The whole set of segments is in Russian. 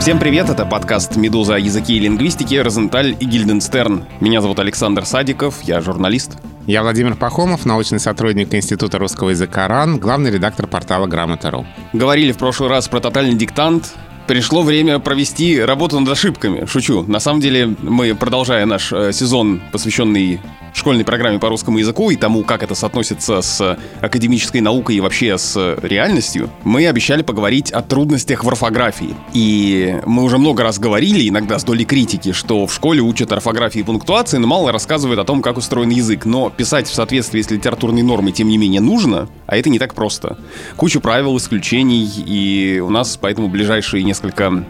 Всем привет, это подкаст «Медуза. Языки и лингвистики. Розенталь и Гильденстерн». Меня зовут Александр Садиков, я журналист. Я Владимир Пахомов, научный сотрудник Института русского языка РАН, главный редактор портала «Грамота.ру». Говорили в прошлый раз про тотальный диктант, пришло время провести работу над ошибками. Шучу. На самом деле, мы, продолжая наш э, сезон, посвященный школьной программе по русскому языку и тому, как это соотносится с академической наукой и вообще с реальностью, мы обещали поговорить о трудностях в орфографии. И мы уже много раз говорили, иногда с долей критики, что в школе учат орфографии и пунктуации, но мало рассказывают о том, как устроен язык. Но писать в соответствии с литературной нормой, тем не менее, нужно, а это не так просто. Куча правил, исключений, и у нас поэтому ближайшие несколько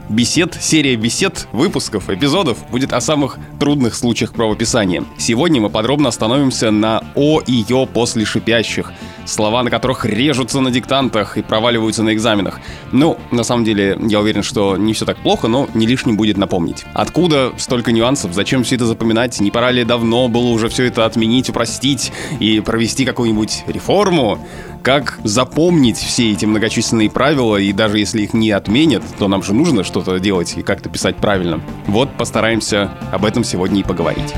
бесед, серия бесед, выпусков, эпизодов будет о самых трудных случаях правописания. Сегодня мы подробно остановимся на «о» и «ё» после шипящих. Слова, на которых режутся на диктантах и проваливаются на экзаменах. Ну, на самом деле, я уверен, что не все так плохо, но не лишним будет напомнить. Откуда столько нюансов? Зачем все это запоминать? Не пора ли давно было уже все это отменить, упростить и провести какую-нибудь реформу? Как запомнить все эти многочисленные правила, и даже если их не отменят, то нам же нужно что-то делать и как-то писать правильно. Вот постараемся об этом сегодня и поговорить.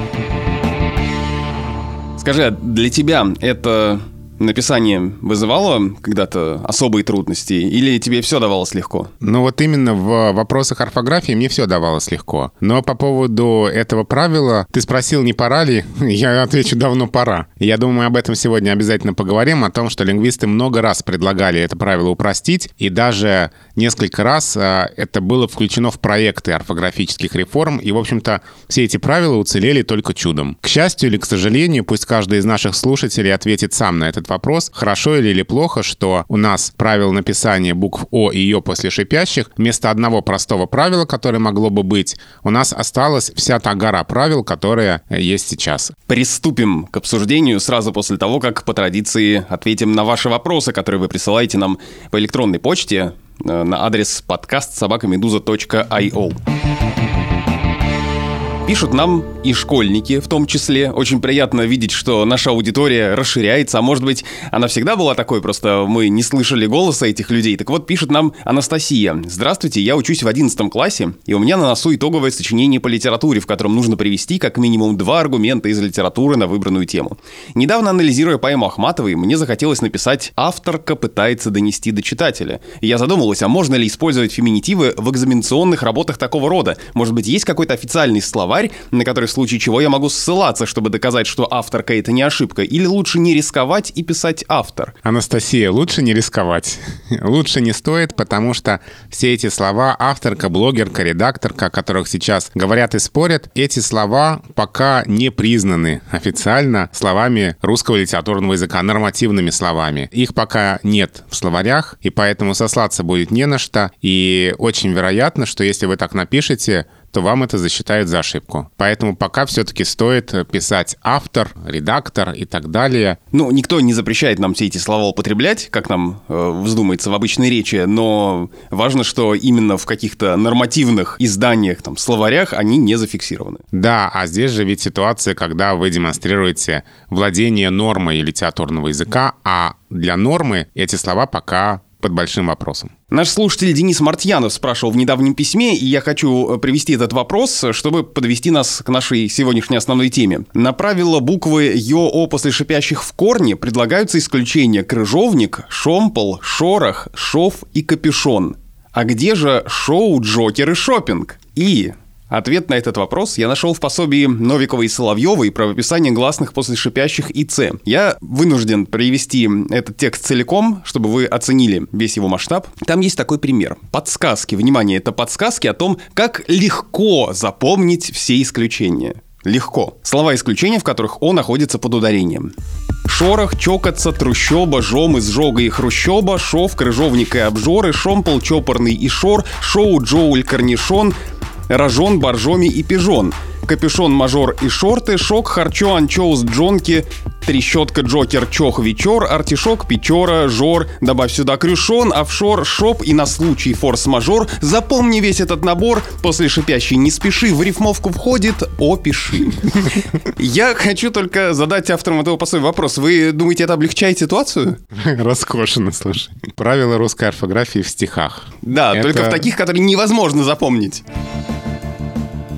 Скажи, а для тебя это написание вызывало когда-то особые трудности, или тебе все давалось легко? Ну вот именно в вопросах орфографии мне все давалось легко. Но по поводу этого правила, ты спросил, не пора ли? Я отвечу, давно пора. Я думаю, об этом сегодня обязательно поговорим, о том, что лингвисты много раз предлагали это правило упростить, и даже несколько раз а, это было включено в проекты орфографических реформ, и, в общем-то, все эти правила уцелели только чудом. К счастью или к сожалению, пусть каждый из наших слушателей ответит сам на этот вопрос, хорошо или, или плохо, что у нас правило написания букв О и Ё после шипящих, вместо одного простого правила, которое могло бы быть, у нас осталась вся та гора правил, которая есть сейчас. Приступим к обсуждению сразу после того, как по традиции ответим на ваши вопросы, которые вы присылаете нам по электронной почте э, на адрес подкаст собакамедуза.io. Пишут нам и школьники в том числе. Очень приятно видеть, что наша аудитория расширяется. А может быть, она всегда была такой, просто мы не слышали голоса этих людей. Так вот, пишет нам Анастасия. Здравствуйте, я учусь в 11 классе, и у меня на носу итоговое сочинение по литературе, в котором нужно привести как минимум два аргумента из литературы на выбранную тему. Недавно, анализируя поэму Ахматовой, мне захотелось написать «Авторка пытается донести до читателя». И я задумалась, а можно ли использовать феминитивы в экзаменационных работах такого рода? Может быть, есть какой-то официальный словарь, на который в случае чего я могу ссылаться, чтобы доказать, что авторка это не ошибка, или лучше не рисковать и писать автор? Анастасия, лучше не рисковать. лучше не стоит, потому что все эти слова авторка, блогерка, редакторка, о которых сейчас говорят и спорят, эти слова пока не признаны официально словами русского литературного языка, нормативными словами. Их пока нет в словарях, и поэтому сослаться будет не на что. И очень вероятно, что если вы так напишете, то вам это засчитают за ошибку. Поэтому пока все-таки стоит писать автор, редактор и так далее. Ну, никто не запрещает нам все эти слова употреблять, как нам э, вздумается в обычной речи, но важно, что именно в каких-то нормативных изданиях, там, словарях они не зафиксированы. Да, а здесь же ведь ситуация, когда вы демонстрируете владение нормой литературного языка, а для нормы эти слова пока под большим вопросом. Наш слушатель Денис Мартьянов спрашивал в недавнем письме, и я хочу э, привести этот вопрос, чтобы подвести нас к нашей сегодняшней основной теме. На правила буквы ЙО после шипящих в корне предлагаются исключения крыжовник, шомпол, шорох, шов и капюшон. А где же шоу, джокер и шопинг? И Ответ на этот вопрос я нашел в пособии Новиковой и Соловьевой про описание гласных после шипящих и «ц». Я вынужден привести этот текст целиком, чтобы вы оценили весь его масштаб. Там есть такой пример. Подсказки. Внимание, это подсказки о том, как легко запомнить все исключения. Легко. Слова исключения, в которых «о» находится под ударением. Шорох, чокаться, трущоба, жом, изжога и хрущоба, шов, крыжовник и обжоры, шомпол, чопорный и шор, шоу, джоуль, корнишон, рожон, боржоми и пижон. капюшон, мажор и шорты, шок, харчо, анчоус, джонки, трещотка, джокер, чох, вечер, артишок, печора, жор, добавь сюда крюшон, офшор, шоп и на случай форс-мажор запомни весь этот набор, после шипящей не спеши, в рифмовку входит опиши. Я хочу только задать авторам этого пособия вопрос. Вы думаете, это облегчает ситуацию? Роскошно, слушай. Правила русской орфографии в стихах. Да, только в таких, которые невозможно запомнить.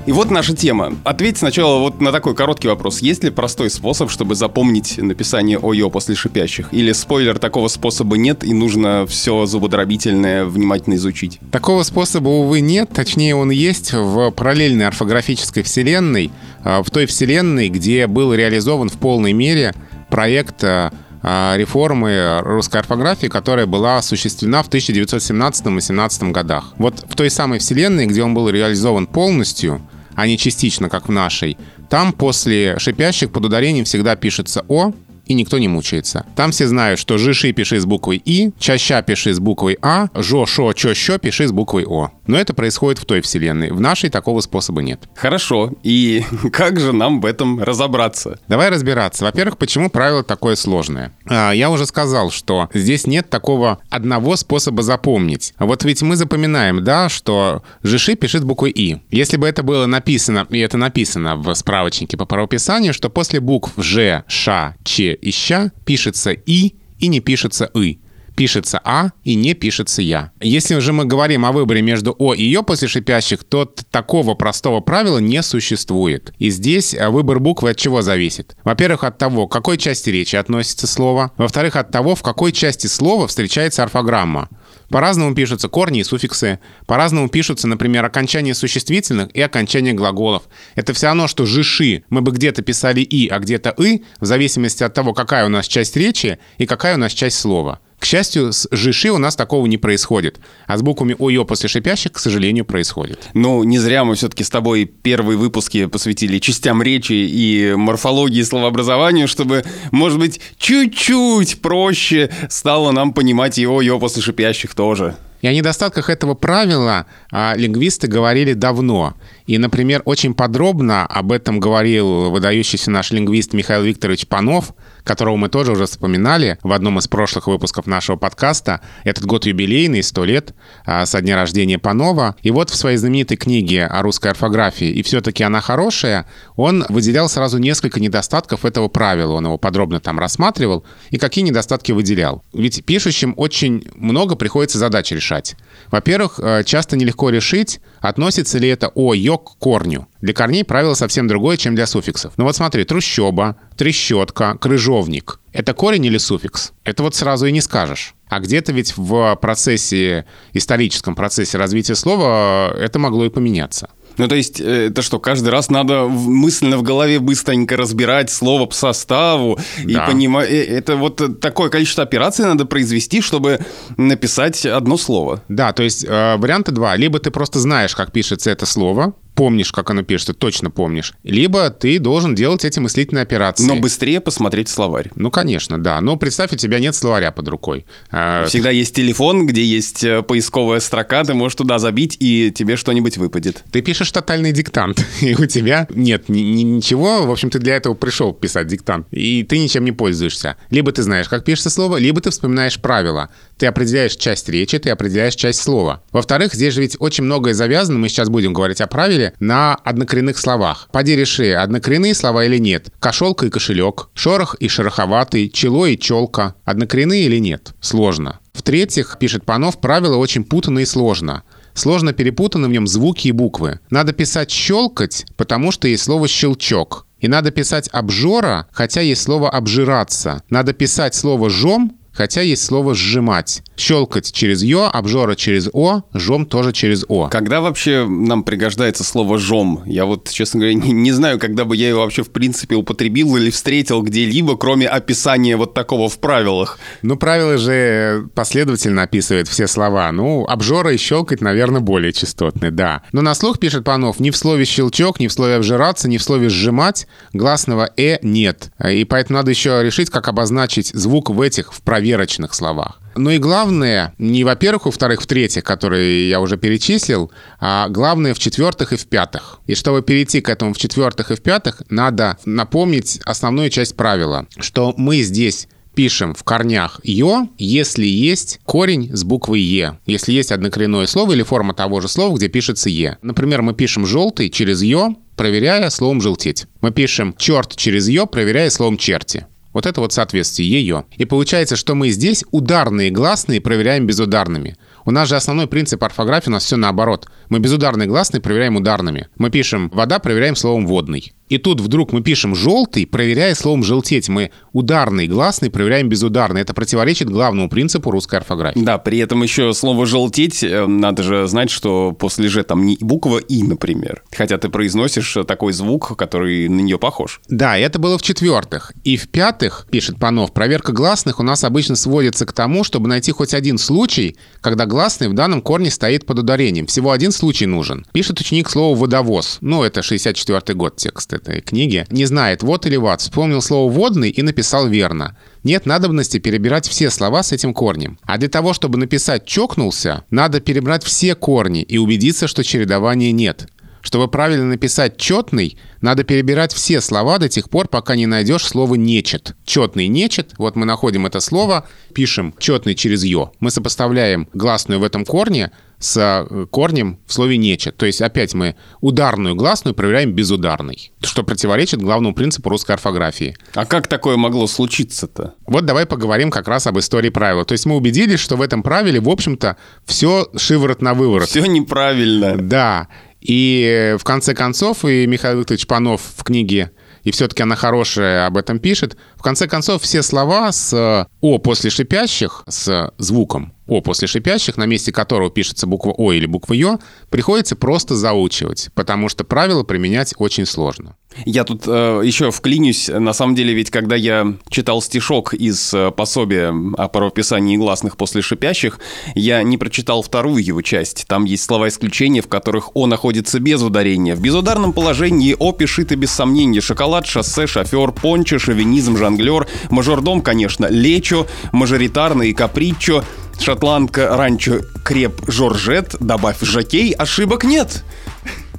И вот наша тема. Ответь сначала вот на такой короткий вопрос. Есть ли простой способ, чтобы запомнить написание ОЙО после шипящих? Или спойлер, такого способа нет, и нужно все зубодробительное внимательно изучить? Такого способа, увы, нет. Точнее, он есть в параллельной орфографической вселенной, а, в той вселенной, где был реализован в полной мере проект а, а, реформы русской орфографии, которая была осуществлена в 1917-18 годах. Вот в той самой вселенной, где он был реализован полностью, а не частично, как в нашей, там после шипящих под ударением всегда пишется «о», и никто не мучается. Там все знают, что жиши пиши с буквой «и», чаща пиши с буквой «а», жо, шо, чо, що пиши с буквой «о». Но это происходит в той вселенной. В нашей такого способа нет. Хорошо. И как же нам в этом разобраться? Давай разбираться. Во-первых, почему правило такое сложное? А, Я уже сказал, что здесь нет такого одного способа запомнить. Вот ведь мы запоминаем, да, что Жиши пишет буквой «и». Если бы это было написано, и это написано в справочнике по правописанию, что после букв Ж, Ш, Ч и Ща пишется «и» и не пишется «и». Пишется «а» и не пишется «я». Если же мы говорим о выборе между «о» и «ё» после шипящих, то такого простого правила не существует. И здесь а, выбор буквы от чего зависит? Во-первых, от того, к какой части речи относится слово. Во-вторых, от того, в какой части слова встречается орфограмма. По-разному пишутся корни и суффиксы. По-разному пишутся, например, окончания существительных и окончания глаголов. Это все равно, что жиши. Мы бы где-то писали «и», а где-то «и», в зависимости от того, какая у нас часть речи и какая у нас часть слова. К счастью, с жиши у нас такого не происходит. А с буквами ОЙО после шипящих, к сожалению, происходит. Ну, не зря мы все-таки с тобой первые выпуски посвятили частям речи и морфологии и словообразованию, чтобы, может быть, чуть-чуть проще стало нам понимать его, ее после шипящих тоже. И о недостатках этого правила а, лингвисты говорили давно. И, например, очень подробно об этом говорил выдающийся наш лингвист Михаил Викторович Панов, которого мы тоже уже вспоминали в одном из прошлых выпусков нашего подкаста. Этот год юбилейный, 100 лет а, со дня рождения Панова. И вот в своей знаменитой книге о русской орфографии «И все-таки она хорошая» он выделял сразу несколько недостатков этого правила. Он его подробно там рассматривал и какие недостатки выделял. Ведь пишущим очень много приходится задач решать. Во-первых, э, часто нелегко решить, относится ли это «о», «ё» к корню. Для корней правило совсем другое, чем для суффиксов. Ну вот смотри, трущоба, трещотка, крыжовник. Это корень или суффикс? Это вот сразу и не скажешь. А где-то ведь в процессе, историческом процессе развития слова э, это могло и поменяться. Ну, то есть, э, это что, каждый раз надо мысленно в голове быстренько разбирать слово по составу и Да. понимать... Это вот такое количество операций надо произвести, чтобы написать одно слово. Да, то есть э, варианта два. Либо ты просто знаешь, как пишется это слово, помнишь, как оно пишется, точно помнишь. Либо ты должен делать эти мыслительные операции. Но быстрее посмотреть словарь. Ну, конечно, да. Но представь, у тебя нет словаря под рукой. А, Всегда есть телефон, где есть э, поисковая строка, ты можешь туда забить, и тебе что-нибудь выпадет. Ты пишешь тотальный диктант, и у тебя нет ни- ни- ничего. В общем, ты для этого пришел писать диктант, и ты ничем не пользуешься. Либо ты знаешь, как пишется слово, либо ты вспоминаешь правила. Ты определяешь часть речи, ты определяешь часть слова. Во-вторых, здесь же ведь очень многое завязано, мы сейчас будем говорить о правиле, на однокоренных словах. Поди реши, однокоренные слова или нет. Кошелка и кошелек, шорох и шероховатый, чело и челка. Однокоренные или нет? Сложно. В-третьих, пишет Панов, правило очень путано и сложно. Сложно перепутаны в нем звуки и буквы. Надо писать «щелкать», потому что есть слово «щелчок». И надо писать «обжора», хотя есть слово «обжираться». Надо писать слово «жом», хотя есть слово «сжимать». Щелкать через «ё», обжора через «о», жом тоже через «о». Когда вообще нам пригождается слово «жом»? Я вот, честно говоря, не, не знаю, когда бы я его вообще в принципе употребил или встретил где-либо, кроме описания вот такого в правилах. Ну, правило же последовательно описывает все слова. Ну, обжора и щелкать, наверное, более частотны, да. Но на слух, пишет Панов, ни в слове «щелчок», ни в слове «обжираться», ни в слове «сжимать» гласного «э» нет. И поэтому надо еще решить, как обозначить звук в этих, в проверенных проверочных словах. Ну и главное, не во-первых, во-вторых, в-третьих, которые я уже перечислил, а главное в четвертых и в пятых. И чтобы перейти к этому в четвертых и в пятых, надо напомнить основную часть правила, что мы здесь пишем в корнях «ё», если есть корень с буквой «е», если есть однокоренное слово или форма того же слова, где пишется «е». Например, мы пишем «желтый» через «ё», проверяя словом «желтеть». Мы пишем «черт» через «ё», проверяя словом «черти». Вот это вот соответствие ее. И получается, что мы здесь ударные гласные проверяем безударными. У нас же основной принцип орфографии у нас все наоборот. Мы безударные гласные проверяем ударными. Мы пишем «вода», проверяем словом «водный». И тут вдруг мы пишем «желтый», проверяя словом «желтеть». Мы ударный гласный проверяем безударный. Это противоречит главному принципу русской орфографии. Да, при этом еще слово «желтеть» э, надо же знать, что после «ж» там не буква «и», например. Хотя ты произносишь такой звук, который на нее похож. Да, это было в-четвертых. И в-пятых, пишет Панов, проверка гласных у нас обычно сводится к тому, чтобы найти хоть один случай, когда гласный в данном корне стоит под ударением. Всего один случай нужен. Пишет ученик слово «водовоз». Ну, это 64 год текст этой книги. Не знает, вот или ват. Вспомнил слово «водный» и написал верно. Нет надобности перебирать все слова с этим корнем. А для того, чтобы написать «чокнулся», надо перебрать все корни и убедиться, что чередования нет. Чтобы правильно написать «четный», надо перебирать все слова до тех пор, пока не найдешь слово «нечет». Четный «нечет», вот мы находим это слово, пишем «четный» через «ё». Мы сопоставляем гласную в этом корне с э, корнем в слове «нечет». То есть опять мы ударную гласную проверяем безударной, что противоречит главному принципу русской орфографии. А как такое могло случиться-то? Вот давай поговорим как раз об истории правила. То есть мы убедились, что в этом правиле, в общем-то, все шиворот на выворот. Все неправильно. Да. И в конце концов, и Михаил Викторович Панов в книге и все-таки она хорошая, об этом пишет. Конце концов, все слова с «о» после шипящих, с звуком «о» после шипящих, на месте которого пишется буква «о» или буква «ё», приходится просто заучивать, потому что правила применять очень сложно. Я тут э, еще вклинюсь. На самом деле, ведь когда я читал стишок из э, пособия о правописании гласных после шипящих, я не прочитал вторую его часть. Там есть слова исключения, в которых «о» находится без ударения. В безударном положении «о» пишит и без сомнения. Шоколад, шоссе, шофер, пончо, шовинизм, жонглер, мажордом, конечно, лечо, мажоритарный капричо, шотландка, ранчо, креп, жоржет, добавь жакей, ошибок нет.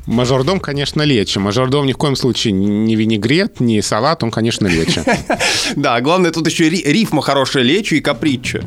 Мажордом, конечно, лечо. Мажордом ни в коем случае не винегрет, не салат, он, конечно, лечо. Да, главное, тут еще рифма хорошая лечо и капричо.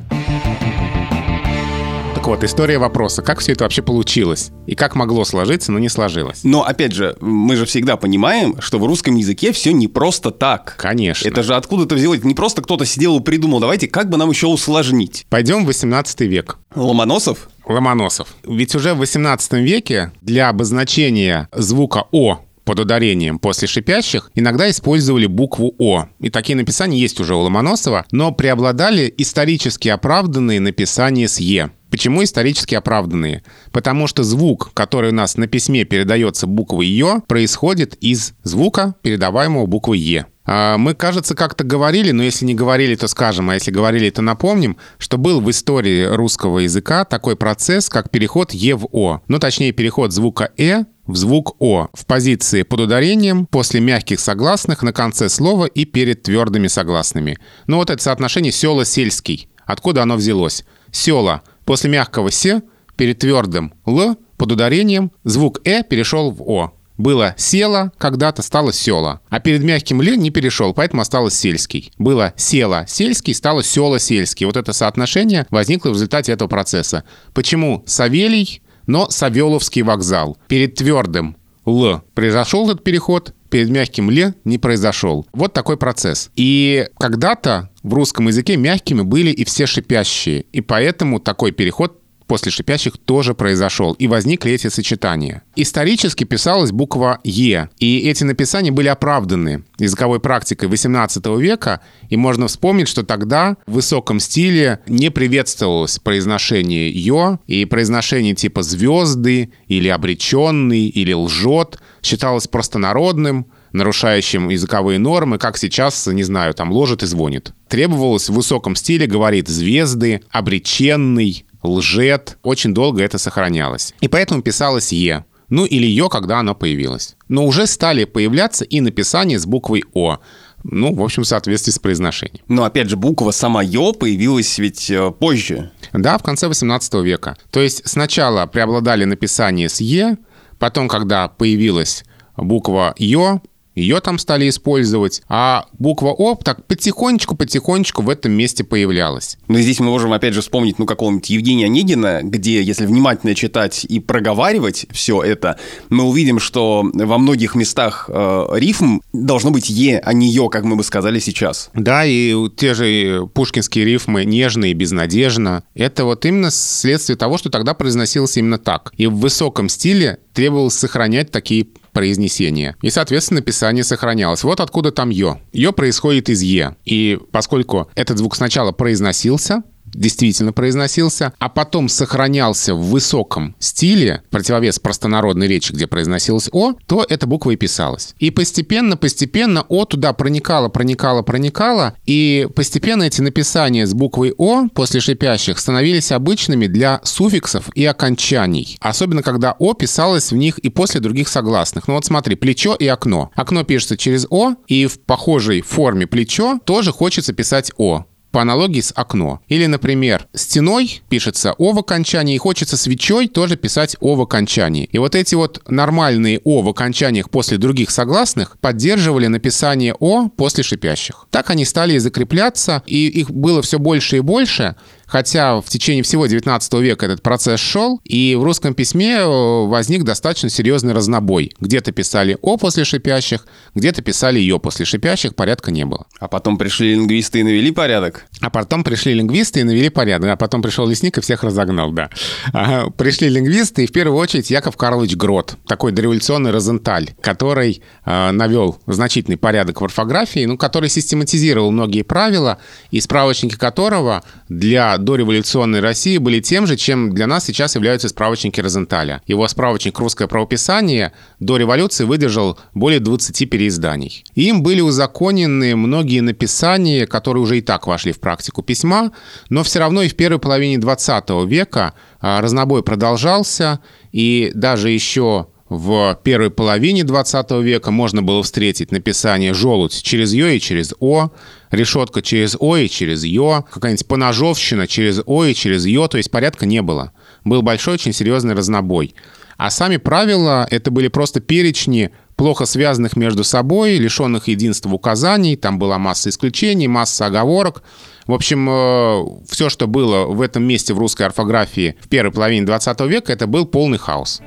Вот, история вопроса. Как все это вообще получилось? И как могло сложиться, но не сложилось? Но, опять же, мы же всегда понимаем, что в русском языке все не просто так. Конечно. Это же откуда-то взялось. Не просто кто-то сидел и придумал, давайте, как бы нам еще усложнить. Пойдем в 18 век. Ломоносов? Ломоносов. Ведь уже в 18 веке для обозначения звука «о» под ударением после шипящих иногда использовали букву «О». И такие написания есть уже у Ломоносова, но преобладали исторически оправданные написания с «Е». Почему исторически оправданные? Потому что звук, который у нас на письме передается буквой «ё», происходит из звука, передаваемого буквой «е». А, мы, кажется, как-то говорили, но если не говорили, то скажем, а если говорили, то напомним, что был в истории русского языка такой процесс, как переход «е» в «о». Ну, точнее, переход звука «э» в звук «о» в позиции под ударением, после мягких согласных на конце слова и перед твердыми согласными. Ну, вот это соотношение «села-сельский». Откуда оно взялось? «Села» после мягкого «се» перед твердым «л» под ударением звук «э» перешел в «о». Было «села», когда-то стало «села». А перед мягким «ле» не перешел, поэтому осталось «сельский». Было «села», «сельский», стало «села», «сельский». Вот это соотношение возникло в результате этого процесса. Почему Савелий, но Савеловский вокзал? Перед твердым «л» произошел этот переход, перед мягким «ле» не произошел. Вот такой процесс. И когда-то в русском языке мягкими были и все шипящие. И поэтому такой переход после шипящих тоже произошел, и возникли эти сочетания. Исторически писалась буква «Е», и эти написания были оправданы языковой практикой XVIII века, и можно вспомнить, что тогда в высоком стиле не приветствовалось произношение «ё», и произношение типа «звезды» или «обреченный» или «лжет» считалось простонародным, нарушающим языковые нормы, как сейчас, не знаю, там ложит и звонит. Требовалось в высоком стиле говорить «звезды», «обреченный», лжет. Очень долго это сохранялось. И поэтому писалось «е». Ну или «ё», когда оно появилось. Но уже стали появляться и написания с буквой «о». ну, в общем, в соответствии с произношением. Но, опять же, буква сама «ё» появилась ведь э, позже. Да, в конце 18 века. То есть сначала преобладали написания с «е», потом, когда появилась буква «ё», ее там стали использовать, а буква О так потихонечку-потихонечку в этом месте появлялась. Но здесь мы можем опять же вспомнить, ну, какого-нибудь Евгения Онегина, где, если внимательно читать и проговаривать все это, мы увидим, что во многих местах э, рифм должно быть Е, а не Ё, как мы бы сказали сейчас. Да, и те же пушкинские рифмы «нежно» и «безнадежно» — это вот именно следствие того, что тогда произносилось именно так. И в высоком стиле требовалось сохранять такие произнесения. И, соответственно, написание сохранялось. Вот откуда там «ё». «Ё» происходит из «е». И поскольку этот звук сначала произносился, действительно произносился, а потом сохранялся в высоком стиле, противовес простонародной речи, где произносилось «о», то эта буква и писалась. И постепенно, постепенно «о» туда проникало, проникало, проникало, и постепенно эти написания с буквой «о» после шипящих становились обычными для суффиксов и окончаний. Особенно, когда «о» писалось в них и после других согласных. Ну вот смотри, плечо и окно. Окно пишется через «о», и в похожей форме плечо тоже хочется писать «о» по аналогии с окно. Или, например, стеной пишется «о» в окончании, и хочется свечой тоже писать «о» в окончании. И вот эти вот нормальные «о» в окончаниях после других согласных поддерживали написание «о» после шипящих. Так они стали закрепляться, и их было все больше и больше, хотя в течение всего 19 века этот процесс шел, и в русском письме э, возник достаточно серьезный разнобой. Где-то писали «о» после шипящих, где-то писали «ё» после шипящих, порядка не было. А потом пришли лингвисты и навели порядок? А потом пришли лингвисты и навели порядок. А потом пришел лесник и всех разогнал, да. Ага, пришли лингвисты, и в первую очередь Яков Карлович Грот, такой дореволюционный розенталь, который э, навел значительный порядок в орфографии, ну, который систематизировал многие правила, и справочники которого для дореволюционной России были тем же, чем для нас сейчас являются справочники Розенталя. Его справочник «Русское правописание» до революции выдержал более 20 переизданий. Им были узаконены многие написания, которые уже и так вошли в практику письма, но все равно и в первой половине 20 века а, разнобой продолжался, и даже еще в первой половине 20 века можно было встретить написание «желудь» через «ё» и через «о», решетка через «о» и через «ё», какая-нибудь поножовщина через «о» и через «ё», то есть порядка не было. Был большой, очень серьезный разнобой. А сами правила — это были просто перечни плохо связанных между собой, лишенных единства указаний, там была масса исключений, масса оговорок. В общем, э, все, что было в этом месте в русской орфографии в первой половине 20 века, это был полный хаос.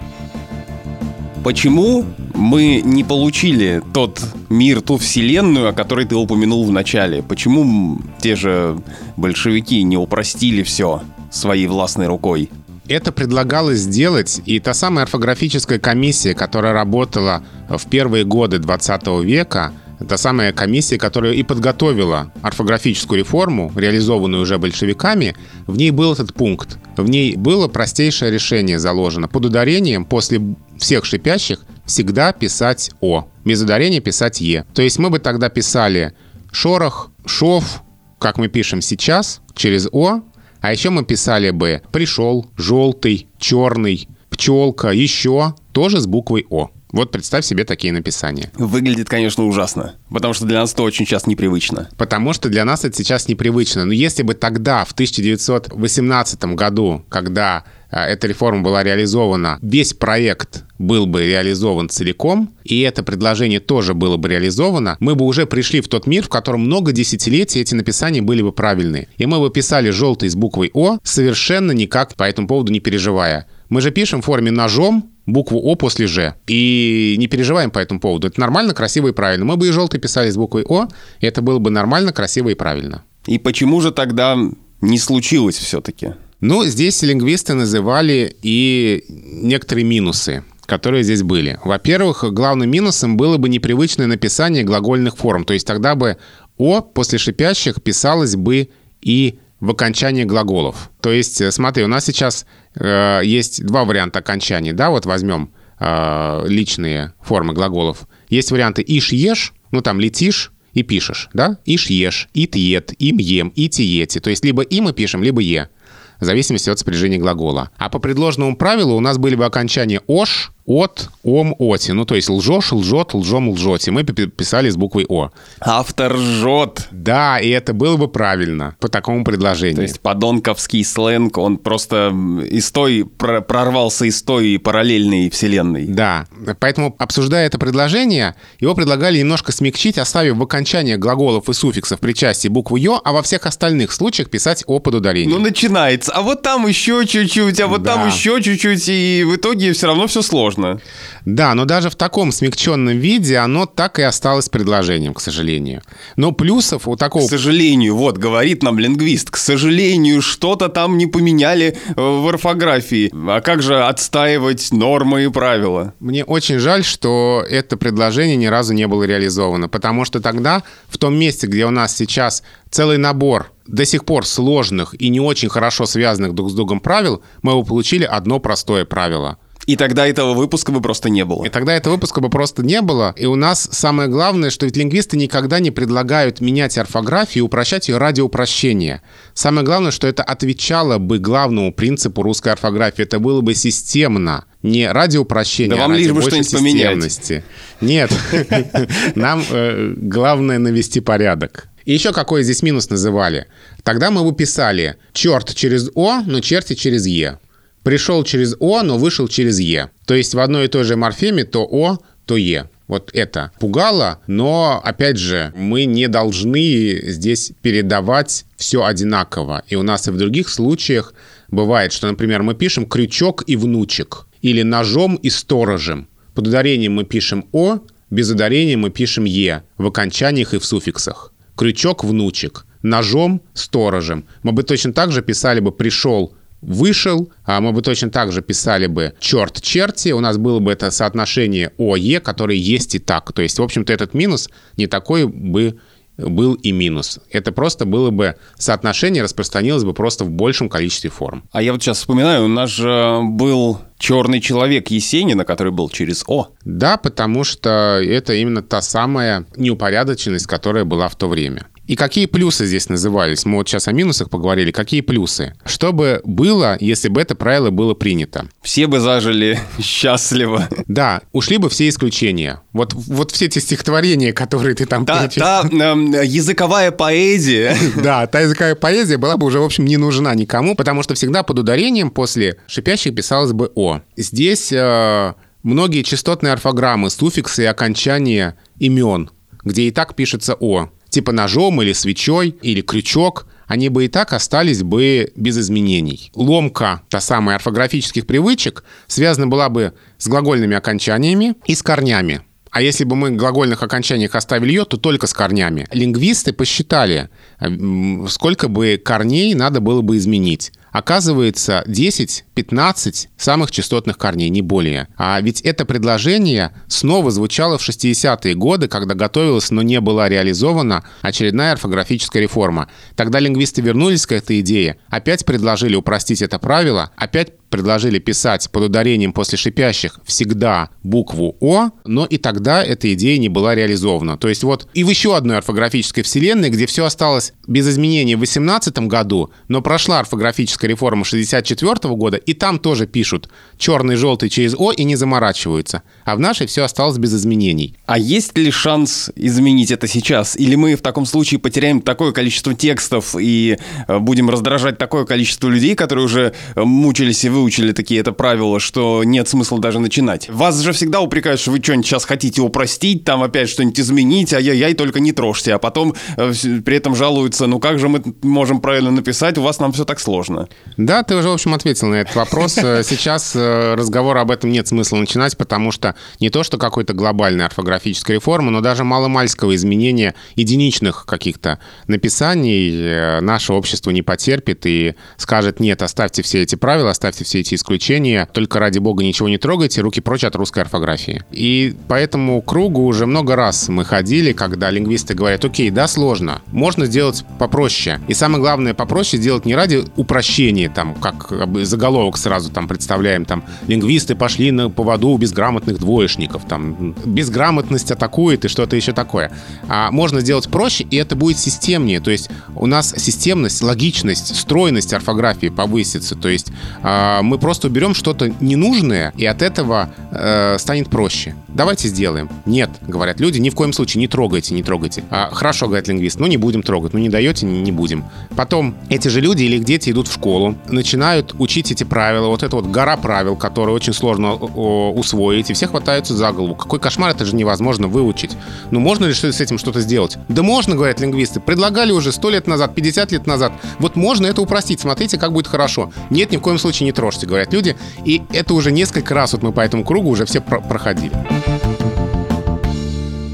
Почему мы не получили тот мир, ту вселенную, о которой ты упомянул в начале? Почему те же большевики не упростили все своей властной рукой? Это предлагалось сделать, и та самая орфографическая комиссия, которая работала в первые годы 20 века, та самая комиссия, которая и подготовила орфографическую реформу, реализованную уже большевиками, в ней был этот пункт. В ней было простейшее решение заложено. Под ударением после всех шипящих всегда писать «о». Без ударения писать «е». То есть мы бы тогда писали «шорох», «шов», как мы пишем сейчас, через «о», а еще мы писали бы «пришел», «желтый», «черный», «пчелка», «еще», тоже с буквой «о». Вот представь себе такие написания. Выглядит, конечно, ужасно, потому что для нас это очень сейчас непривычно. Потому что для нас это сейчас непривычно. Но если бы тогда, в 1918 году, когда эта реформа была реализована, весь проект был бы реализован целиком, и это предложение тоже было бы реализовано, мы бы уже пришли в тот мир, в котором много десятилетий эти написания были бы правильные. И мы бы писали желтый с буквой «О», совершенно никак по этому поводу не переживая. Мы же пишем в форме ножом, букву О после Ж. И не переживаем по этому поводу. Это нормально, красиво и правильно. Мы бы и желтый писали с буквой О, и это было бы нормально, красиво и правильно. И почему же тогда не случилось все-таки? Ну, здесь лингвисты называли и некоторые минусы которые здесь были. Во-первых, главным минусом было бы непривычное написание глагольных форм. То есть тогда бы «о» после шипящих писалось бы и в окончании глаголов. То есть, э, смотри, у нас сейчас э, есть два варианта окончаний, да, вот возьмем э, личные формы глаголов. Есть варианты «ишь ешь», ну там «летишь», и пишешь, да? «Ишь ешь», «ит ет», «им ем», «ити ете». То есть либо «и» мы пишем, либо «е» в зависимости от спряжения глагола. А по предложенному правилу у нас были бы окончания «ош», от, ом, оти. Ну, то есть лжешь, лжет, лжем, лжете. Мы писали с буквой О. Автор жжет. Да, и это было бы правильно по такому предложению. То есть подонковский сленг, он просто из той, прорвался из той параллельной вселенной. Да, поэтому, обсуждая это предложение, его предлагали немножко смягчить, оставив в окончании глаголов и суффиксов причастие букву «ё», а во всех остальных случаях писать «о» под ударением. Ну, начинается. А вот там еще чуть-чуть, а вот да. там еще чуть-чуть, и в итоге все равно все сложно. Да, но даже в таком смягченном виде оно так и осталось предложением, к сожалению. Но плюсов у такого... К сожалению, вот, говорит нам лингвист, к сожалению, что-то там не поменяли э, в орфографии. А как же отстаивать нормы и правила? Мне очень жаль, что это предложение ни разу не было реализовано, потому что тогда в том месте, где у нас сейчас целый набор до сих пор сложных и не очень хорошо связанных друг с другом правил, мы бы получили одно простое правило – и тогда этого выпуска бы просто не было. И тогда этого выпуска бы просто не было. И у нас самое главное, что ведь лингвисты никогда не предлагают менять орфографию и упрощать ее ради упрощения. Самое главное, что это отвечало бы главному принципу русской орфографии. Это было бы системно. Не ради упрощения, да а ради лишь бы большей системности. Нет. Нам э, главное навести порядок. И еще какой здесь минус называли. Тогда мы бы писали «черт через О, но черти через Е» пришел через О, но вышел через Е. То есть в одной и той же морфеме то О, то Е. Вот это пугало, но, опять же, мы не должны здесь передавать все одинаково. И у нас и в других случаях бывает, что, например, мы пишем крючок и внучек, или ножом и сторожем. Под ударением мы пишем О, без ударения мы пишем Е в окончаниях и в суффиксах. Крючок, внучек, ножом, сторожем. Мы бы точно так же писали бы «пришел вышел, а мы бы точно так же писали бы черт черти, у нас было бы это соотношение ОЕ, которое есть и так. То есть, в общем-то, этот минус не такой бы был и минус. Это просто было бы соотношение распространилось бы просто в большем количестве форм. А я вот сейчас вспоминаю, у нас же был черный человек Есенина, который был через О. Да, потому что это именно та самая неупорядоченность, которая была в то время. И какие плюсы здесь назывались? Мы вот сейчас о минусах поговорили. Какие плюсы? Что бы было, если бы это правило было принято? Все бы зажили счастливо. Да, ушли бы все исключения. Вот, вот все эти стихотворения, которые ты там... Та, та э, языковая поэзия. Да, та языковая поэзия была бы уже, в общем, не нужна никому, потому что всегда под ударением после шипящих писалось бы «о». Здесь э, многие частотные орфограммы, суффиксы и окончания имен, где и так пишется «о» типа ножом или свечой или крючок, они бы и так остались бы без изменений. Ломка, та самая орфографических привычек, связана была бы с глагольными окончаниями и с корнями. А если бы мы глагольных окончаниях оставили ее, то только с корнями. Лингвисты посчитали, сколько бы корней надо было бы изменить. Оказывается, 10-15 самых частотных корней, не более. А ведь это предложение снова звучало в 60-е годы, когда готовилась, но не была реализована очередная орфографическая реформа. Тогда лингвисты вернулись к этой идее, опять предложили упростить это правило, опять предложили писать под ударением после шипящих всегда букву О, но и тогда эта идея не была реализована. То есть вот и в еще одной орфографической вселенной, где все осталось без изменений в 18 году, но прошла орфографическая реформа 64 года, и там тоже пишут черный, желтый через О и не заморачиваются. А в нашей все осталось без изменений. А есть ли шанс изменить это сейчас? Или мы в таком случае потеряем такое количество текстов и э, будем раздражать такое количество людей, которые уже э, мучились и вы выучили такие это правила, что нет смысла даже начинать. Вас же всегда упрекают, что вы что-нибудь сейчас хотите упростить, там опять что-нибудь изменить, ай-яй-яй, только не трожьте, а потом э, при этом жалуются, ну как же мы можем правильно написать, у вас нам все так сложно. Да, ты уже, в общем, ответил на этот вопрос. Э, сейчас э, разговор об этом нет смысла начинать, потому что не то, что какой-то глобальной орфографической реформы, но даже маломальского изменения единичных каких-то написаний наше общество не потерпит и скажет, нет, оставьте все эти правила, оставьте все все эти исключения. Только ради бога ничего не трогайте, руки прочь от русской орфографии. И по этому кругу уже много раз мы ходили, когда лингвисты говорят, окей, да, сложно, можно сделать попроще. И самое главное, попроще сделать не ради упрощения, там, как заголовок заголовок сразу там представляем, там, лингвисты пошли на поводу у безграмотных двоечников, там, безграмотность атакует и что-то еще такое. А можно сделать проще, и это будет системнее, то есть у нас системность, логичность, стройность орфографии повысится, то есть э, мы просто уберем что-то ненужное, и от этого э, станет проще. Давайте сделаем. Нет, говорят люди, ни в коем случае не трогайте, не трогайте. А, хорошо, говорит лингвист, ну не будем трогать, ну не даете, не будем. Потом эти же люди или их дети идут в школу, начинают учить эти правила, вот это вот гора правил, которые очень сложно усвоить, и все хватаются за голову. Какой кошмар, это же невозможно выучить. Ну можно ли с этим что-то сделать? Да можно, говорят лингвисты. Предлагали уже 100 лет назад, 50 лет назад. Вот можно это упростить, смотрите, как будет хорошо. Нет, ни в коем случае не трожьте, говорят люди. И это уже несколько раз вот мы по этому кругу уже все про проходили.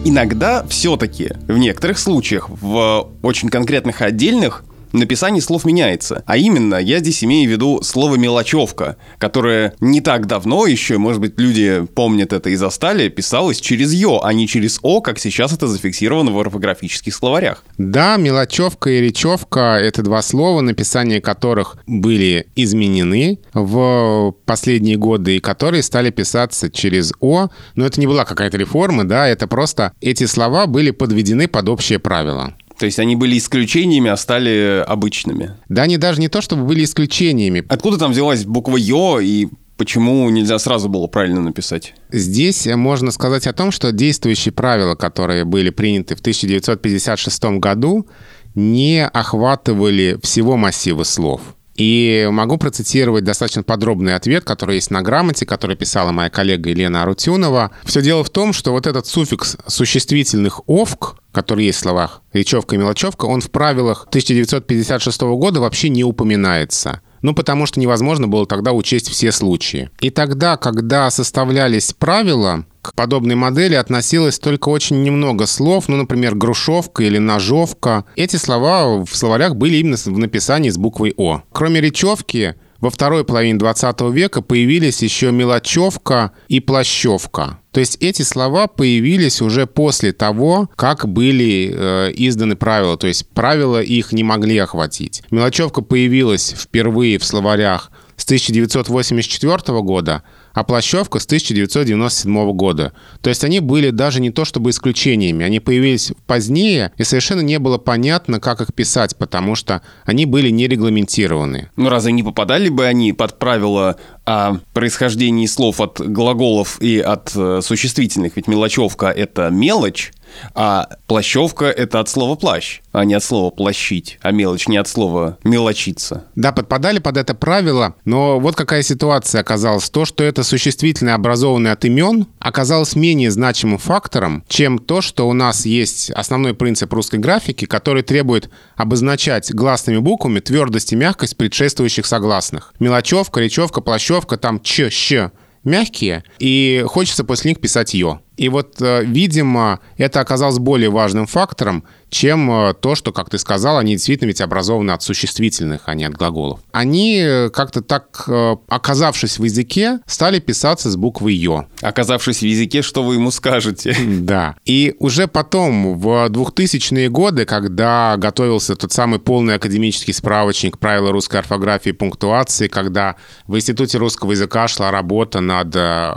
Иногда все-таки, в некоторых случаях, в очень конкретных отдельных написание слов меняется. А именно, я здесь имею в виду слово «мелочевка», которое не так давно еще, может быть, люди помнят это и застали, писалось через «ё», а не через «о», как сейчас это зафиксировано в орфографических словарях. Да, мелочевка и речевка — это два слова, написание которых были изменены в последние годы и которые стали писаться через «о». Но это не была какая-то реформа, да, это просто эти слова были подведены под общее правило. То есть они были исключениями, а стали обычными. Да, они даже не то, чтобы были исключениями. Откуда там взялась буква «ё» и Почему нельзя сразу было правильно написать? Здесь можно сказать о том, что действующие правила, которые были приняты в 1956 году, не охватывали всего массива слов. И могу процитировать достаточно подробный ответ, который есть на грамоте, который писала моя коллега Елена Арутюнова. Все дело в том, что вот этот суффикс существительных «овк», который есть в словах речевка и мелочевка, он в правилах 1956 года вообще не упоминается. Ну, потому что невозможно было тогда учесть все случаи. И тогда, когда составлялись правила, к подобной модели относилось только очень немного слов, ну, например, грушевка или ножовка. Эти слова в словарях были именно в написании с буквой «О». Кроме речевки, во второй половине 20 века появились еще мелочевка и плащевка. То есть эти слова появились уже после того, как были э, изданы правила. То есть правила их не могли охватить. Мелочевка появилась впервые в словарях с 1984 года, а Плащевка с 1997 года. То есть они были даже не то чтобы исключениями, они появились позднее, и совершенно не было понятно, как их писать, потому что они были не регламентированы. Ну разве не попадали бы они под правила о происхождении слов от глаголов и от э, существительных? Ведь мелочевка — это мелочь, а плащевка — это от слова «плащ», а не от слова «плащить», а мелочь не от слова «мелочиться». Да, подпадали под это правило, но вот какая ситуация оказалась. То, что это существительное, образованное от имен, оказалось менее значимым фактором, чем то, что у нас есть основной принцип русской графики, который требует обозначать гласными буквами твердость и мягкость предшествующих согласных. Мелочевка, речевка, плащевка, там ч, щ мягкие, и хочется после них писать «ё». И вот, э, видимо, это оказалось более важным фактором, чем э, то, что, как ты сказал, они действительно ведь образованы от существительных, а не от глаголов. Они э, как-то так, оказавшись в языке, стали писаться с буквы «ё». Оказавшись в языке, что вы ему скажете? Да. И уже потом, в 2000-е годы, когда готовился тот самый полный академический справочник правила русской орфографии и пунктуации, когда в Институте русского языка шла работа над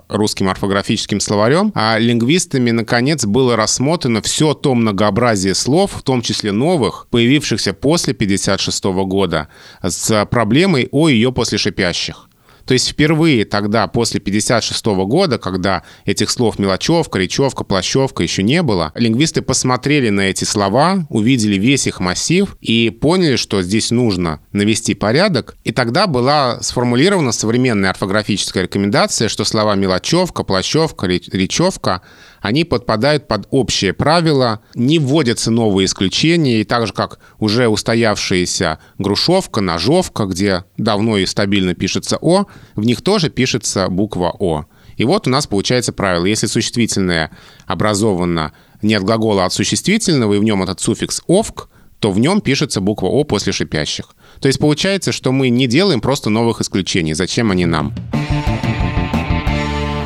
русским орфографическим словарем, а лингвистами, наконец, было рассмотрено все то многообразие слов, в том числе новых, появившихся после 1956 года, с проблемой о ее после шипящих. То есть впервые тогда, после 56 года, когда этих слов мелочевка, речевка, плащевка еще не было, лингвисты посмотрели на эти слова, увидели весь их массив и поняли, что здесь нужно навести порядок. И тогда была сформулирована современная орфографическая рекомендация, что слова мелочевка, плащевка, речевка они подпадают под общее правило, не вводятся новые исключения, и так же, как уже устоявшаяся грушевка, ножовка, где давно и стабильно пишется «о», в них тоже пишется буква «о». И вот у нас получается правило. Если существительное образовано не от глагола, а от существительного, и в нем этот суффикс «овк», то в нем пишется буква «о» после шипящих. То есть получается, что мы не делаем просто новых исключений. Зачем они нам?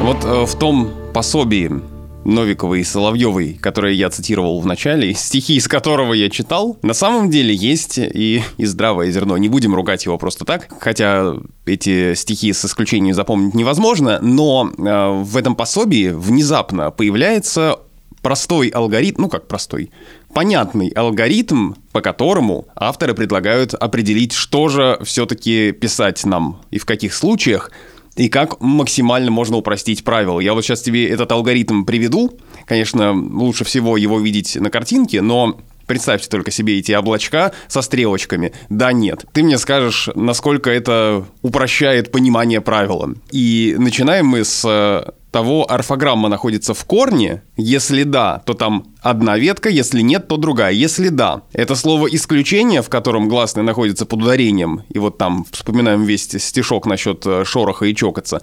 Вот э, в том пособии Новиковой и Соловьевой, которые я цитировал в начале, стихи из которого я читал, на самом деле есть и, и здравое зерно. Не будем ругать его просто так, хотя эти стихи с исключением запомнить невозможно, но э, в этом пособии внезапно появляется простой алгоритм, ну как простой, понятный алгоритм, по которому авторы предлагают определить, что же все-таки писать нам и в каких случаях, и как максимально можно упростить правила. Я вот сейчас тебе этот алгоритм приведу. Конечно, лучше всего его видеть на картинке, но Представьте только себе эти облачка со стрелочками. Да, нет. Ты мне скажешь, насколько это упрощает понимание правила. И начинаем мы с э, того орфограмма находится в корне, если да, то там одна ветка, если нет, то другая. Если да, это слово исключение, в котором гласный находится под ударением, и вот там вспоминаем весь стишок насчет э, шороха и чокаться.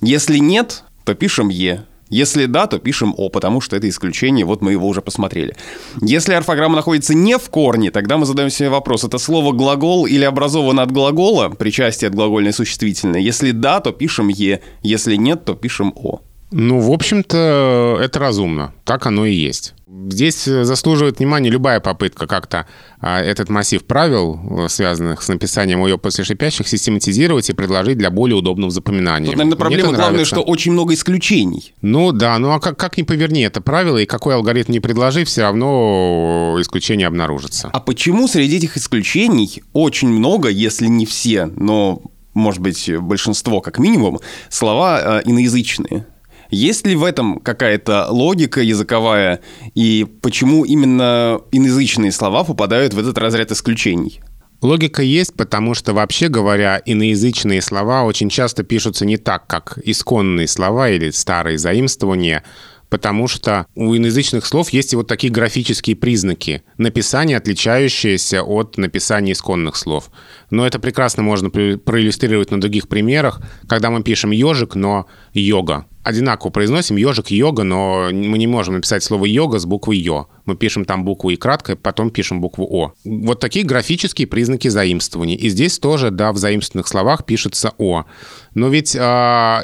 Если нет, то пишем «е». Если да, то пишем «о», потому что это исключение, вот мы его уже посмотрели. Если орфограмма находится не в корне, тогда мы задаем себе вопрос, это слово «глагол» или образовано от глагола, причастие от глагольной существительной. Если да, то пишем «е», если нет, то пишем «о». Ну, в общем-то, это разумно. Так оно и есть. Здесь заслуживает внимания любая попытка как-то а, этот массив правил, э, связанных с написанием ее после шипящих, систематизировать и предложить для более удобного запоминания. Тут, наверное, проблема главная, что очень много исключений. Ну да, ну а как, как ни поверни это правило, и какой алгоритм не предложи, все равно исключение обнаружится. А почему среди этих исключений очень много, если не все, но, может быть, большинство как минимум, слова э, иноязычные? Есть ли в этом какая-то логика языковая, и почему именно иноязычные слова попадают в этот разряд исключений? Логика есть, потому что, вообще говоря, иноязычные слова очень часто пишутся не так, как исконные слова или старые заимствования, потому что у иноязычных слов есть и вот такие графические признаки написания, отличающиеся от написания исконных слов. Но это прекрасно можно проиллюстрировать на других примерах, когда мы пишем «ежик», но «йога» одинаково произносим ежик, йога, но мы не можем написать слово йога с буквой Ё. Мы пишем там букву И кратко, потом пишем букву О. Вот такие графические признаки заимствования. И здесь тоже, да, в заимствованных словах пишется О. Но ведь, э,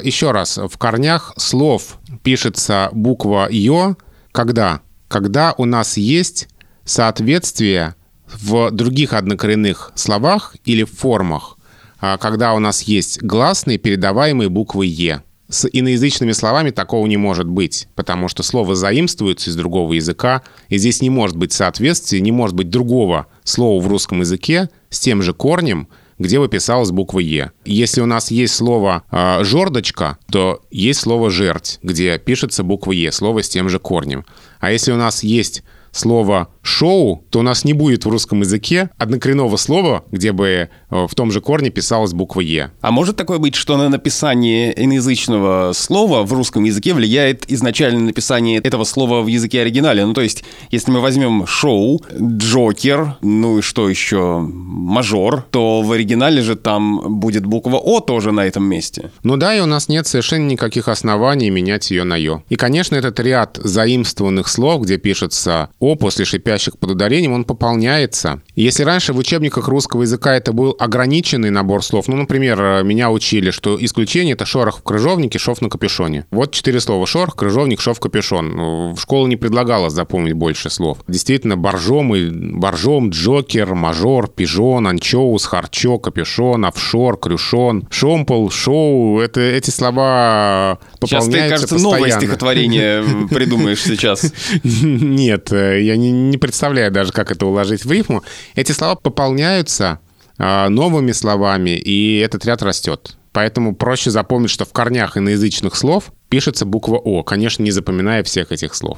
еще раз, в корнях слов пишется буква Ё, когда? Когда у нас есть соответствие в других однокоренных словах или формах, а, когда у нас есть гласные, передаваемые буквой «е». С иноязычными словами такого не может быть, потому что слово заимствуется из другого языка, и здесь не может быть соответствия, не может быть другого слова в русском языке с тем же корнем, где выписалась буква «е». Если у нас есть слово э, «жордочка», то есть слово «жерть», где пишется буква «е», слово с тем же корнем. А если у нас есть слово «шоу», то у нас не будет в русском языке однокоренного слова, где бы э, в том же корне писалась буква «е». А может такое быть, что на написание иноязычного слова в русском языке влияет изначальное написание этого слова в языке оригинале? Ну, то есть, если мы возьмем «шоу», «джокер», ну и что еще, «мажор», то в оригинале же там будет буква «о» тоже на этом месте. Ну да, и у нас нет совершенно никаких оснований менять ее на «ё». И, конечно, этот ряд заимствованных слов, где пишется «о» после шипящих под ударением, он пополняется. если раньше в учебниках русского языка это был ограниченный набор слов, ну, например, меня учили, что исключение — это шорох в крыжовнике, шов на капюшоне. Вот четыре слова — шорох, крыжовник, шов, капюшон. Ну, в школу не предлагалось запомнить больше слов. Действительно, боржом, и боржом, джокер, мажор, пижон, анчоус, харчо, капюшон, офшор, крюшон, шомпол, шоу — это эти слова пополняются Сейчас ты, кажется, постоянно. новое стихотворение придумаешь сейчас. Нет, я не, не представляю даже, как это уложить в рифму. Эти слова пополняются э, новыми словами, и этот ряд растет. Поэтому проще запомнить, что в корнях иноязычных слов пишется буква О, конечно, не запоминая всех этих слов.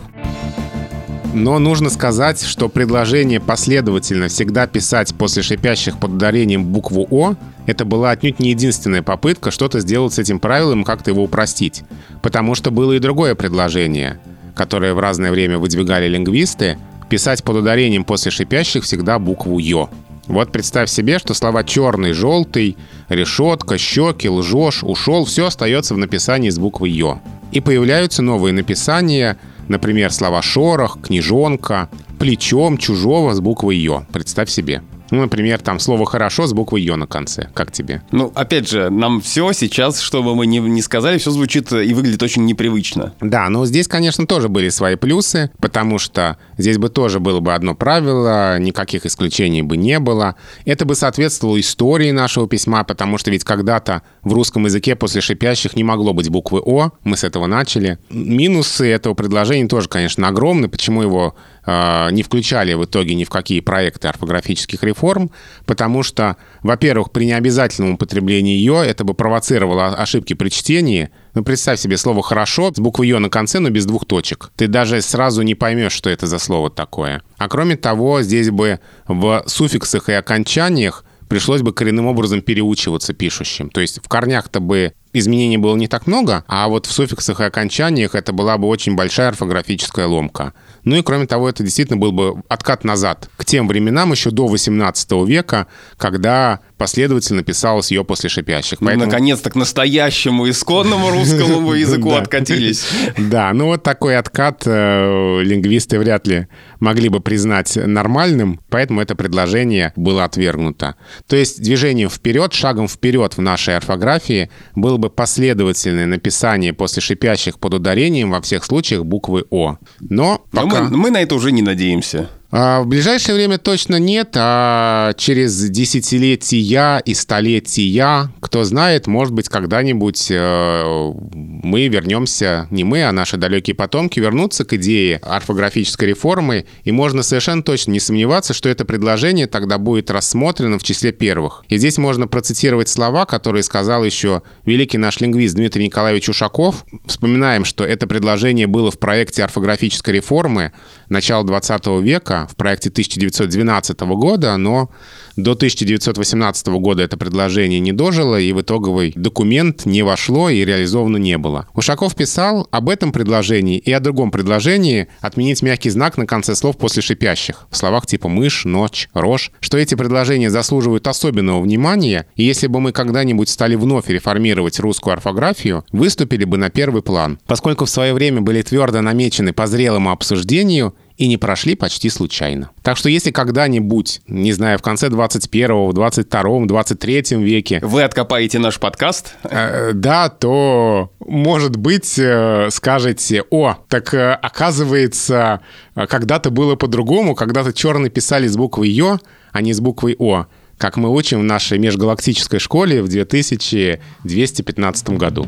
Но нужно сказать, что предложение последовательно всегда писать после шипящих под ударением букву О это была отнюдь не единственная попытка что-то сделать с этим правилом и как-то его упростить. Потому что было и другое предложение — которые в разное время выдвигали лингвисты, писать под ударением после шипящих всегда букву «ё». Вот представь себе, что слова «черный», «желтый», «решетка», «щеки», «лжешь», «ушел» — все остается в написании с буквы «ё». И появляются новые написания, например, слова «шорох», «книжонка», «плечом», «чужого» с буквой «ё». Представь себе. Ну, например, там слово «хорошо» с буквой «ё» на конце. Как тебе? Ну, опять же, нам все сейчас, чтобы мы не, не сказали, все звучит и выглядит очень непривычно. Да, но здесь, конечно, тоже были свои плюсы, потому что здесь бы тоже было бы одно правило, никаких исключений бы не было. Это бы соответствовало истории нашего письма, потому что ведь когда-то в русском языке после шипящих не могло быть буквы «о», мы с этого начали. Минусы этого предложения тоже, конечно, огромны. Почему его не включали в итоге ни в какие проекты орфографических реформ? Потому что, во-первых, при необязательном употреблении «ё» это бы провоцировало ошибки при чтении. Ну, представь себе слово «хорошо» с буквой «ё» на конце, но без двух точек. Ты даже сразу не поймешь, что это за слово такое. А кроме того, здесь бы в суффиксах и окончаниях пришлось бы коренным образом переучиваться пишущим. То есть в корнях-то бы изменений было не так много, а вот в суффиксах и окончаниях это была бы очень большая орфографическая ломка. Ну и кроме того, это действительно был бы откат назад к тем временам еще до 18 века, когда последовательно писалось ее после шипящих. Ну, Поэтому... наконец-то к настоящему исконному русскому языку откатились. Да, ну вот такой откат э, лингвисты вряд ли могли бы признать нормальным, поэтому это предложение было отвергнуто. То есть движением вперед, шагом вперед в нашей орфографии было бы последовательное написание после шипящих под ударением во всех случаях буквы О. Но пока... Но мы, мы на это уже не надеемся. А, в ближайшее время точно нет, а через десятилетия и столетия, кто знает, может быть, когда-нибудь э, мы вернемся, не мы, а наши далекие потомки, вернутся к идее орфографической реформы, и можно совершенно точно не сомневаться, что это предложение тогда будет рассмотрено в числе первых. И здесь можно процитировать слова, которые сказал еще великий наш лингвист Дмитрий Николаевич Ушаков. Вспоминаем, что это предложение было в проекте орфографической реформы начала 20 века, в проекте 1912 года, но до 1918 года это предложение не дожило, и в итоговый документ не вошло и реализовано не было. Ушаков писал об этом предложении и о другом предложении отменить мягкий знак на конце слов после шипящих, в словах типа «мышь», «ночь», «рожь», что эти предложения заслуживают особенного внимания, и если бы мы когда-нибудь стали вновь реформировать русскую орфографию, выступили бы на первый план, поскольку в свое время были твердо намечены по зрелому обсуждению и не прошли почти случайно. Так что если когда-нибудь, не знаю, в конце 21-го, в 22-м, 23-м веке... Вы откопаете наш подкаст? Э, да, то, может быть, э, скажете, о, так э, оказывается, когда-то было по-другому, когда-то черный писали с буквой «ё», а не с буквой «о», как мы учим в нашей межгалактической школе в 2215 году.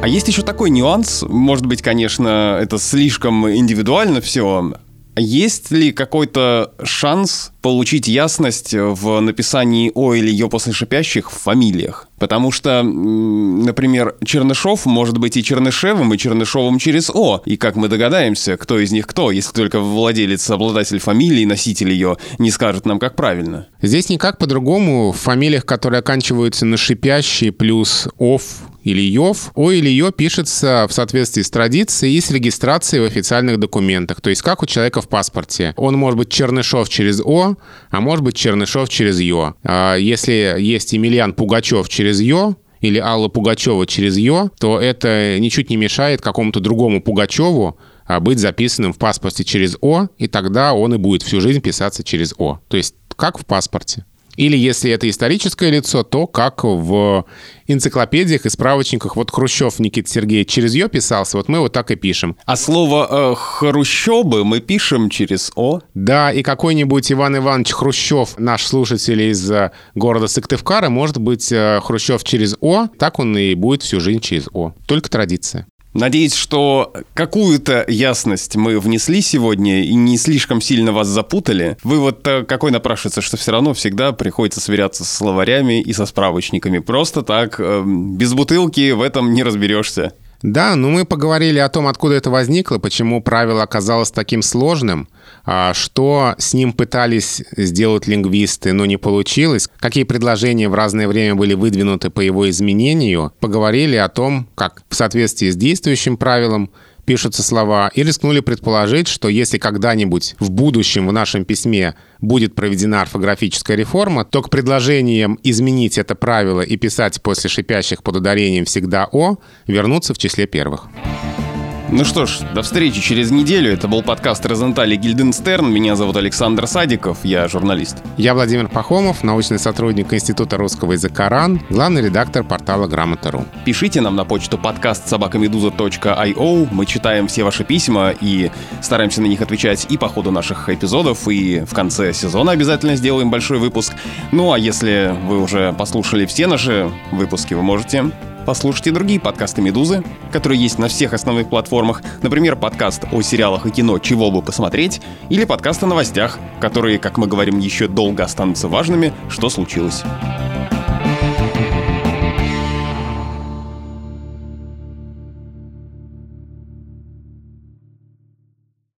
А есть еще такой нюанс, может быть, конечно, это слишком индивидуально все, есть ли какой-то шанс получить ясность в написании «о» или «ё» после шипящих в фамилиях? Потому что, например, Чернышов может быть и Чернышевым, и Чернышовым через «о». И как мы догадаемся, кто из них кто, если только владелец, обладатель фамилии, носитель ее, не скажет нам, как правильно. Здесь никак по-другому. В фамилиях, которые оканчиваются на шипящий плюс «ов», или Йов. О или Йо пишется в соответствии с традицией и с регистрацией в официальных документах, то есть как у человека в паспорте. Он может быть Чернышов через О, а может быть Чернышов через Йо. А если есть Емельян Пугачев через Йо, или Алла Пугачева через Йо, то это ничуть не мешает какому-то другому Пугачеву а, быть записанным в паспорте через О, и тогда он и будет всю жизнь писаться через О. То есть как в паспорте. Или если это историческое лицо, то как в энциклопедиях и справочниках. Вот Хрущев Никита Сергеевич через «ё» писался, вот мы вот так и пишем. А слово э, «хрущобы» мы пишем через «о»? Да, и какой-нибудь Иван Иванович Хрущев, наш слушатель из э, города Сыктывкара, может быть э, Хрущев через «о», так он и будет всю жизнь через «о». Только традиция. Надеюсь, что какую-то ясность мы внесли сегодня и не слишком сильно вас запутали. Вывод какой напрашивается, что все равно всегда приходится сверяться с словарями и со справочниками. Просто так, э, без бутылки в этом не разберешься. Да, ну мы поговорили о том, откуда это возникло, почему правило оказалось таким сложным, что с ним пытались сделать лингвисты, но не получилось, какие предложения в разное время были выдвинуты по его изменению. Поговорили о том, как в соответствии с действующим правилом пишутся слова, и рискнули предположить, что если когда-нибудь в будущем в нашем письме будет проведена орфографическая реформа, то к предложениям изменить это правило и писать после шипящих под ударением всегда «о» вернуться в числе первых. Ну что ж, до встречи через неделю. Это был подкаст Розентали Гильденстерн. Меня зовут Александр Садиков, я журналист. Я Владимир Пахомов, научный сотрудник Института русского языка РАН, главный редактор портала Грамота.ру. Пишите нам на почту подкаст собакамедуза.io. Мы читаем все ваши письма и стараемся на них отвечать и по ходу наших эпизодов, и в конце сезона обязательно сделаем большой выпуск. Ну а если вы уже послушали все наши выпуски, вы можете послушать и другие подкасты «Медузы», которые есть на всех основных платформах. Например, подкаст о сериалах и кино «Чего бы посмотреть» или подкаст о новостях, которые, как мы говорим, еще долго останутся важными «Что случилось?».